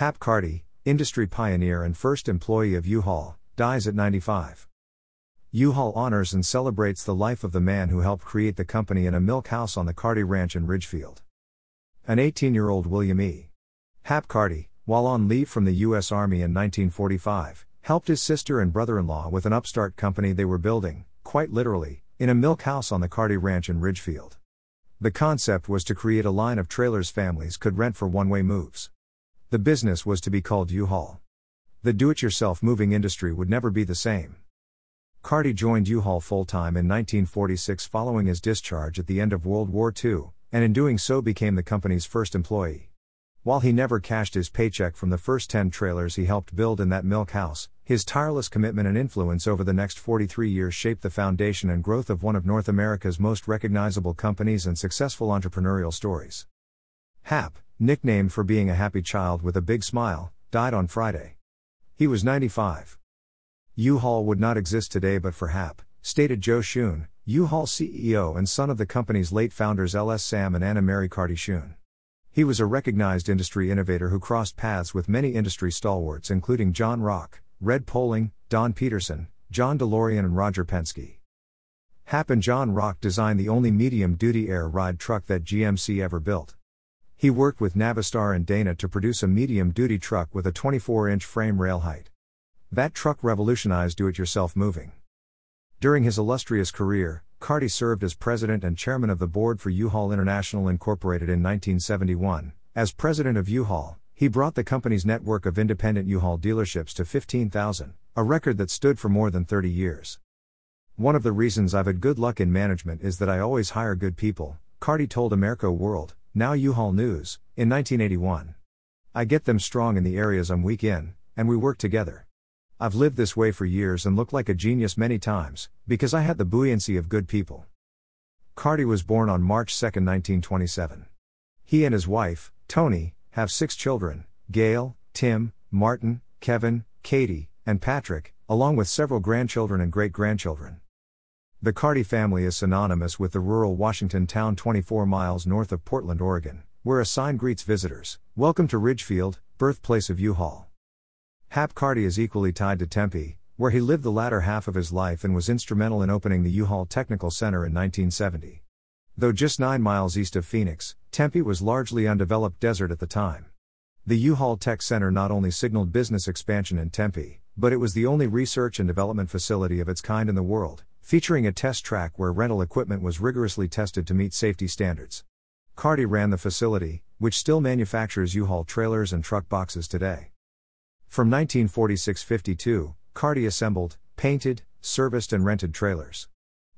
Hap Carty, industry pioneer and first employee of U-Haul, dies at 95. U-Haul honors and celebrates the life of the man who helped create the company in a milk house on the Carty Ranch in Ridgefield. An 18-year-old William E. Hap Carty, while on leave from the U.S. Army in 1945, helped his sister and brother-in-law with an upstart company they were building, quite literally, in a milk house on the Carty Ranch in Ridgefield. The concept was to create a line of trailers families could rent for one-way moves. The business was to be called U-Haul. The do-it-yourself moving industry would never be the same. Carty joined U-Haul full-time in 1946 following his discharge at the end of World War II, and in doing so became the company's first employee. While he never cashed his paycheck from the first 10 trailers he helped build in that milk house, his tireless commitment and influence over the next 43 years shaped the foundation and growth of one of North America's most recognizable companies and successful entrepreneurial stories. Hap, nicknamed for being a happy child with a big smile, died on Friday. He was 95. U-Haul would not exist today but for Hap, stated Joe Shoen, U-Haul CEO and son of the company's late founders L.S. Sam and Anna Mary Carty Shoen. He was a recognized industry innovator who crossed paths with many industry stalwarts including John Rock, Red Poling, Don Peterson, John DeLorean and Roger Penske. Hap and John Rock designed the only medium-duty air ride truck that GMC ever built. He worked with Navistar and Dana to produce a medium duty truck with a 24 inch frame rail height. That truck revolutionized do it yourself moving. During his illustrious career, Carty served as president and chairman of the board for U-Haul International Incorporated in 1971. As president of U-Haul, he brought the company's network of independent U-Haul dealerships to 15,000, a record that stood for more than 30 years. One of the reasons I've had good luck in management is that I always hire good people, Carty told America World now U-Haul News, in 1981. I get them strong in the areas I'm weak in, and we work together. I've lived this way for years and looked like a genius many times, because I had the buoyancy of good people. Carty was born on March 2, 1927. He and his wife, Tony, have six children Gail, Tim, Martin, Kevin, Katie, and Patrick, along with several grandchildren and great grandchildren. The Carty family is synonymous with the rural Washington town 24 miles north of Portland, Oregon, where a sign greets visitors Welcome to Ridgefield, birthplace of U Haul. Hap Carty is equally tied to Tempe, where he lived the latter half of his life and was instrumental in opening the U Haul Technical Center in 1970. Though just nine miles east of Phoenix, Tempe was largely undeveloped desert at the time. The U Haul Tech Center not only signaled business expansion in Tempe, but it was the only research and development facility of its kind in the world, featuring a test track where rental equipment was rigorously tested to meet safety standards. Carty ran the facility, which still manufactures U-Haul trailers and truck boxes today. From 1946-52, Carty assembled, painted, serviced and rented trailers.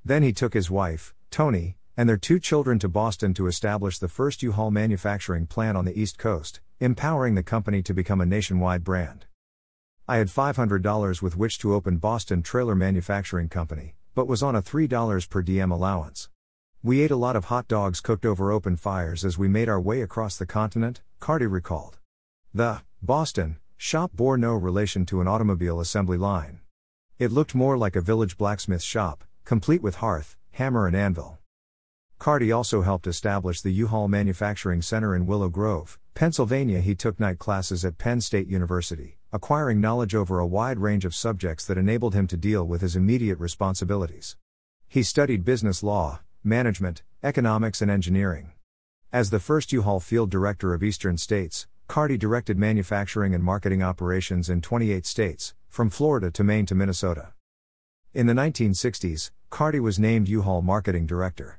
Then he took his wife, Tony, and their two children to Boston to establish the first U-Haul manufacturing plant on the East Coast, empowering the company to become a nationwide brand. I had $500 with which to open Boston Trailer Manufacturing Company, but was on a $3 per diem allowance. We ate a lot of hot dogs cooked over open fires as we made our way across the continent, Carty recalled. The Boston shop bore no relation to an automobile assembly line. It looked more like a village blacksmith shop, complete with hearth, hammer, and anvil. Carty also helped establish the U-Haul Manufacturing Center in Willow Grove, Pennsylvania. He took night classes at Penn State University acquiring knowledge over a wide range of subjects that enabled him to deal with his immediate responsibilities. He studied business law, management, economics, and engineering. As the first U-Haul field director of Eastern states, Carty directed manufacturing and marketing operations in 28 states, from Florida to Maine to Minnesota. In the 1960s, Carty was named U-Haul marketing director.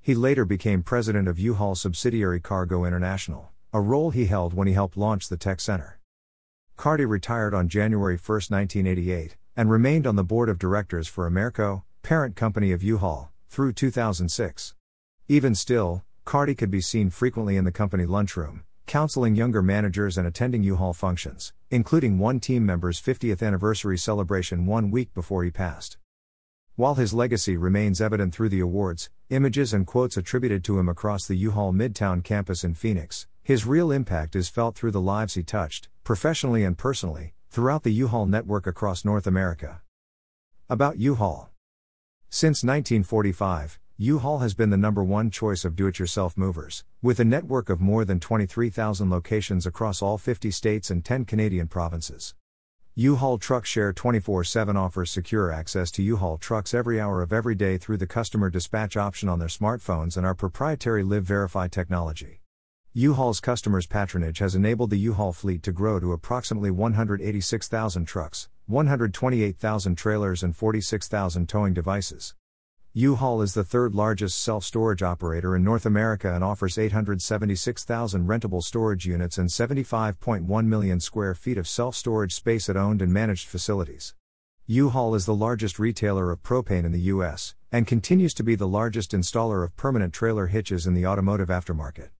He later became president of U-Haul subsidiary Cargo International, a role he held when he helped launch the Tech Center. Carty retired on January 1, 1988, and remained on the board of directors for Amerco, parent company of U-Haul, through 2006. Even still, Carty could be seen frequently in the company lunchroom, counseling younger managers and attending U-Haul functions, including one team member's 50th anniversary celebration one week before he passed. While his legacy remains evident through the awards, images and quotes attributed to him across the U-Haul Midtown campus in Phoenix, his real impact is felt through the lives he touched, professionally and personally, throughout the U-Haul network across North America. About U-Haul. Since 1945, U-Haul has been the number one choice of do-it-yourself movers, with a network of more than 23,000 locations across all 50 states and 10 Canadian provinces. U-Haul Truck Share 24/7 offers secure access to U-Haul trucks every hour of every day through the customer dispatch option on their smartphones and our proprietary Live Verify technology. U-Haul's customers' patronage has enabled the U-Haul fleet to grow to approximately 186,000 trucks, 128,000 trailers and 46,000 towing devices. U-Haul is the third largest self-storage operator in North America and offers 876,000 rentable storage units and 75.1 million square feet of self-storage space at owned and managed facilities. U-Haul is the largest retailer of propane in the US and continues to be the largest installer of permanent trailer hitches in the automotive aftermarket.